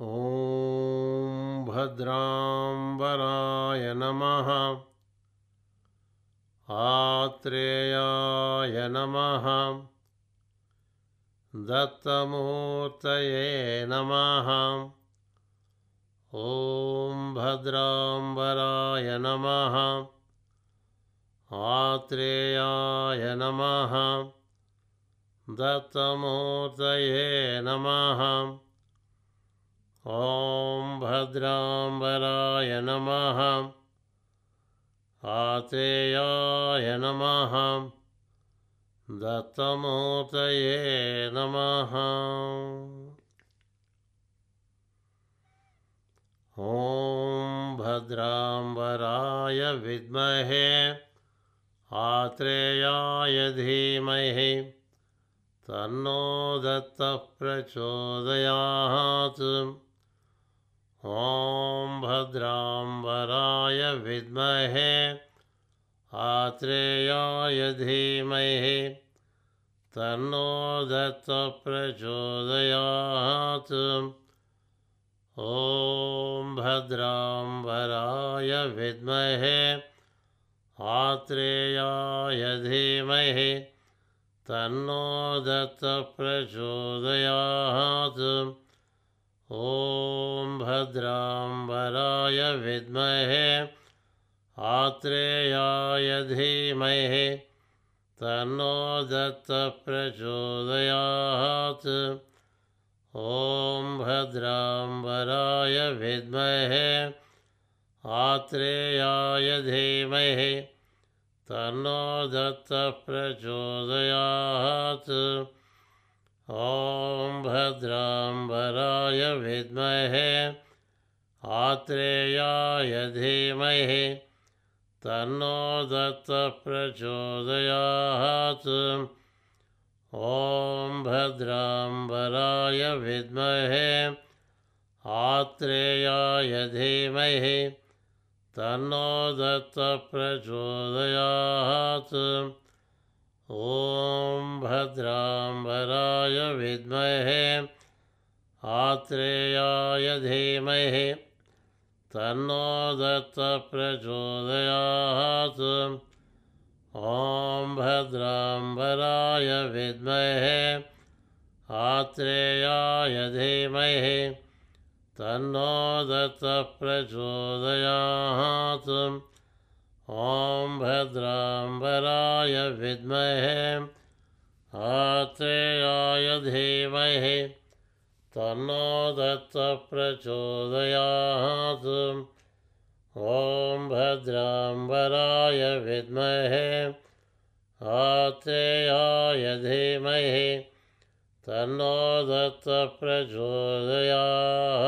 ॐ भद्राम्बराय नमः। आत्रेयाय नमः। दत्तमूर्तये नमः। ॐ भद्राम्बराय नमः। आत्रेयाय नमः। दत्तमूर्तये नमः ॐ भद्राम्बराय नमः। आत्रेयाय नमः। दत्तमूर्तये नमः। ॐ भद्राम्बराय विद्महे। आत्रेयाय धीमहि। तन्नो दत्तः प्रचोदयात् ॐ भद्राम्बराय विद्महे आत्रेयाय धीमहि तन्नो दत्तः प्रचोदयात्। ॐ भद्राम्बराय विद्महे आत्रेयाय धीमहि तन्नो दत्तः प्रचोदयात्। ॐ भद्राम्बराय विद्महे, आत्रेयाय धीमहि, तन्नो दत्तः प्रचोदयात्। ॐ भद्राम्बराय विद्महे, आत्रेयाय धीमहि, तन्नो दत्तः प्रचोदयात्। ॐ भद्राम्बराय विद्महे, आत्रेयाय धीमहि, तन्नो दत्तः प्रचोदयात्। ॐ भद्राम्बराय विद्महे, आत्रेयाय धीमहि, तन्नो दत्तः प्रचोदयात्। ॐ भद्राम्बराय विद्महे आत्रेयाय धीमहि। तन्नो दत्तः प्रचोदयात्। ॐ भद्राम्बराय विद्महे। आत्रेयाय धीमहि। तन्नो दत्तः प्रचोदयात्। ॐ भद्राम्बराय विद्महे। आत्रेयाय धीमहि तन्नो दत्तः प्रचोदयात्। ॐ भद्राम्बराय विद्महे आत्रेयाय धीमहि तन्नो दत्तः प्रचोदयात्।